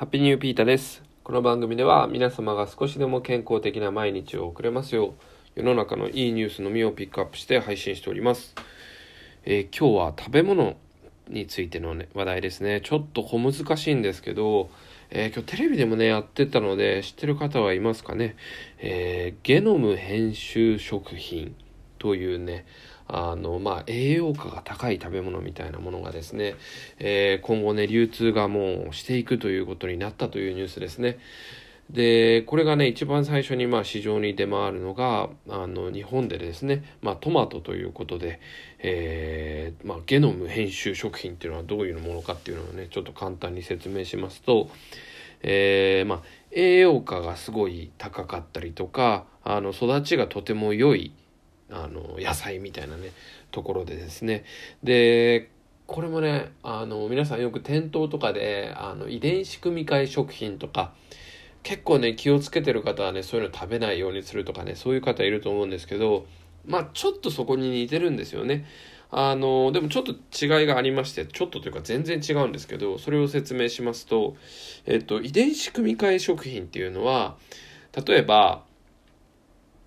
ハッピーニューピータです。この番組では皆様が少しでも健康的な毎日を送れますよう、世の中のいいニュースのみをピックアップして配信しております。えー、今日は食べ物についての、ね、話題ですね。ちょっと小難しいんですけど、えー、今日テレビでもね、やってたので、知ってる方はいますかね？えー、ゲノム編集食品というね、あの、まあ、栄養価が高い食べ物みたいなものがですね、えー、今後ね、流通がもうしていくということになったというニュースですね。で、これがね、一番最初にまあ市場に出回るのが、あの、日本でですね、まあ、トマトということで、えー、まあ、ゲノム編集食品っていうのはどういうものかっていうのをね、ちょっと簡単に説明しますと、えー、まあ、栄養価がすごい高かったりとか、あの、育ちがとても良い、あの野菜みたいなねところでですねでこれもねあの皆さんよく店頭とかであの遺伝子組み換え食品とか結構ね気をつけてる方はねそういうの食べないようにするとかねそういう方いると思うんですけどまあちょっとそこに似てるんですよね。あのでもちょっと違いがありましてちょっとというか全然違うんですけどそれを説明しますと、えっと、遺伝子組み換え食品っていうのは例えば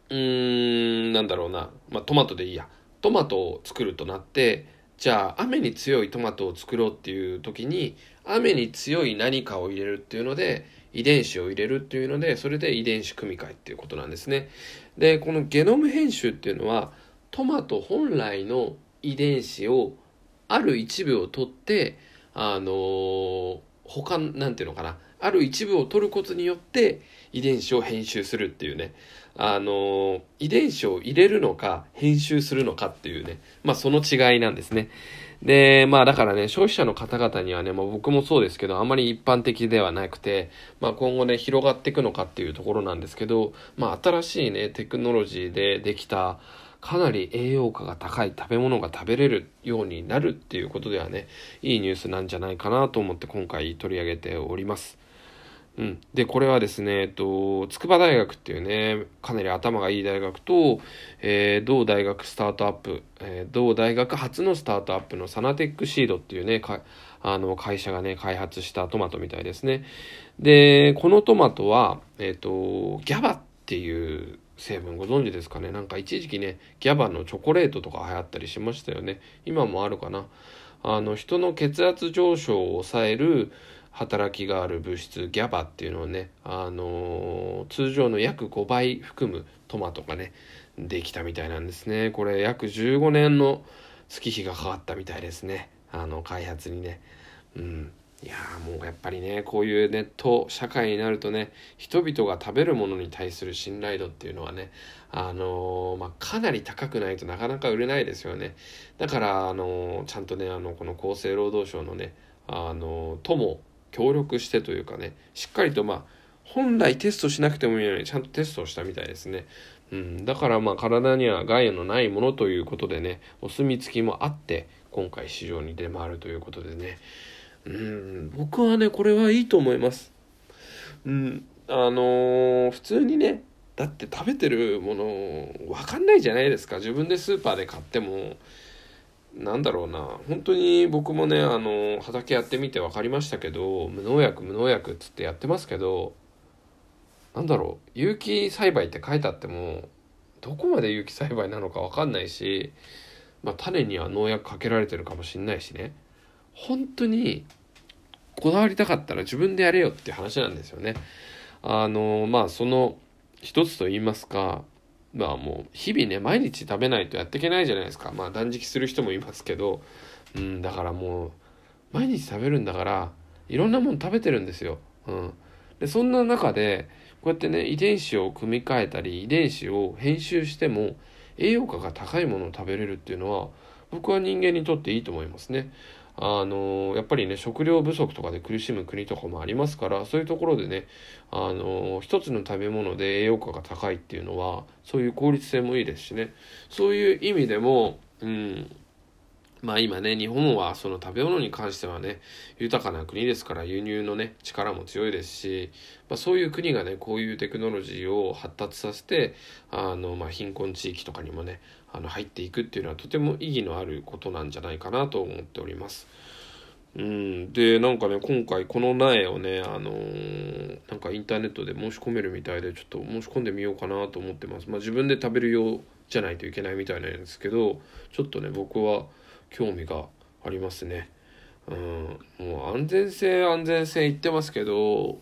うーん、なんだろうな。まあ、トマトでいいや。トマトを作るとなって、じゃあ雨に強いトマトを作ろうっていう時に、雨に強い何かを入れるっていうので、遺伝子を入れるっていうので、それで遺伝子組み換えっていうことなんですね。で、このゲノム編集っていうのは、トマト本来の遺伝子をある一部を取って、あのー、他、なんていうのかな。ある一部を取ることによって遺伝子を編集するっていうね。あの、遺伝子を入れるのか、編集するのかっていうね、まあその違いなんですね。で、まあだからね、消費者の方々にはね、まあ僕もそうですけど、あまり一般的ではなくて、まあ今後ね、広がっていくのかっていうところなんですけど、まあ新しいね、テクノロジーでできた、かなり栄養価が高い食べ物が食べれるようになるっていうことではね、いいニュースなんじゃないかなと思って今回取り上げております。うん、でこれはですね、えっと、筑波大学っていうねかなり頭がいい大学と、えー、同大学スタートアップ、えー、同大学初のスタートアップのサナテックシードっていうねあの会社がね開発したトマトみたいですねでこのトマトは、えっと、ギャバっていう成分ご存知ですかね？なんか一時期ねギャバのチョコレートとか流行ったりしましたよね。今もあるかな？あの人の血圧上昇を抑える働きがある物質ギャバっていうのをね、あのー、通常の約5倍含むトマトがねできたみたいなんですね。これ約15年の月日がかかったみたいですね。あの開発にね。うん。いやもうやっぱりねこういうネット社会になるとね人々が食べるものに対する信頼度っていうのはねあのー、まあ、かなり高くないとなかなか売れないですよねだからあのー、ちゃんとねあのこの厚生労働省のねあのとも協力してというかねしっかりとまあ本来テストしなくてもいいのにちゃんとテストをしたみたいですね。うん、だからまあ体には害のないものということでねお墨付きもあって今回市場に出回るということでねうん。僕はねこれはいいと思います。うん、あのー、普通にねだって食べてるもの分かんないじゃないですか。自分でスーパーで買ってもなんだろうな。本当に僕もねあの畑やってみて分かりましたけど無農薬無農薬っつってやってますけどなんだろう。有機栽培って書いてあってもどこまで有機栽培なのか分かんないし、まあ、種には農薬かけられてるかもしんないしね。本当にこだわりたかったら自分でやれよって話なんですよね。あのまあその一つと言いますかまあもう日々ね毎日食べないとやっていけないじゃないですかまあ断食する人もいますけどうんだからもう毎日食べるんだからいろんなもの食べてるんですよ。うん、でそんな中でこうやってね遺伝子を組み換えたり遺伝子を編集しても栄養価が高いものを食べれるっていうのは僕は人間にとっていいと思いますね。あのやっぱりね食料不足とかで苦しむ国とかもありますからそういうところでねあの一つの食べ物で栄養価が高いっていうのはそういう効率性もいいですしね。そういう意味でもうんまあ今ね、日本はその食べ物に関してはね、豊かな国ですから輸入のね、力も強いですし、まあそういう国がね、こういうテクノロジーを発達させて、あの、まあ貧困地域とかにもね、あの入っていくっていうのはとても意義のあることなんじゃないかなと思っております。うん、でなんかね今回この苗をねあのーなんかインターネットで申し込めるみたいでちょっと申し込んでみようかなと思ってますまあ自分で食べる用じゃないといけないみたいなんですけどちょっとね僕は興味がありますね。うん。もう安全性安全性言ってますけど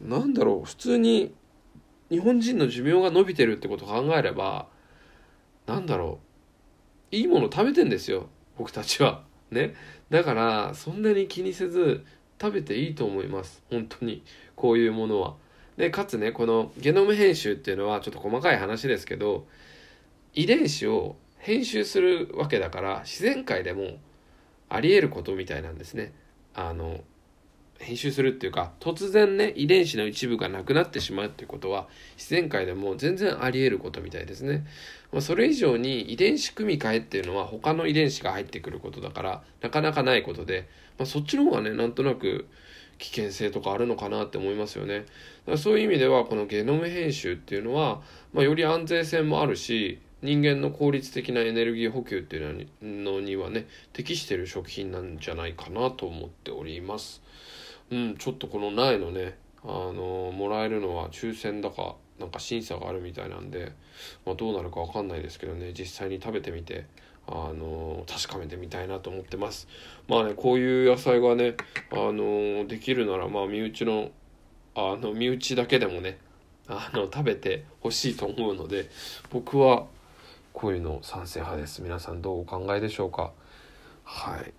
なんだろう。普通に日本人の寿命が伸びてるってことを考えればなんだろう。いいもの食べてんですよ僕たちは。ね。だからそんなに気にせず食べていいと思います。本当に。こういうものは。でかつねこのゲノム編集っていうのはちょっと細かい話ですけど遺伝子を編集するわけだから自然界でもあり得ることみたいなんですね。あの編集するっていうか突然ね遺伝子の一部がなくなってしまうっていうことは自然界でも全然あり得ることみたいですね、ま、それ以上に遺伝子組み換えっていうのは他の遺伝子が入ってくることだからなかなかないことで、まあ、そっちの方がねなんとなく危険性とかあるのかなって思いますよね。だからそういう意味ではこのゲノム編集っていうのは、まあ、より安全性もあるし人間の効率的なエネルギー補給っていうのにはね適してる食品なんじゃないかなと思っております。うんちょっとこの苗のねあのもらえるのは抽選だかなんか審査があるみたいなんで、まあ、どうなるか分かんないですけどね実際に食べてみてあの確かめてみたいなと思ってます。まあねこういう野菜がねあのできるならまあ身内のあの身内だけでもねあの食べてほしいと思うので僕はこういうの賛成派です。皆さんどうお考えでしょうか？はい。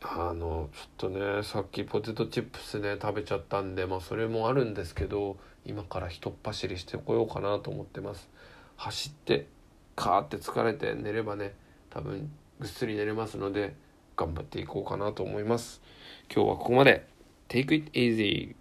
あのちょっとねさっきポテトチップスね食べちゃったんでまあそれもあるんですけど今からひとっ走りしてこようかなと思ってます。走ってカーって疲れて寝ればね多分ぐっすり寝れますので頑張っていこうかなと思います。今日はここまで。Take it easy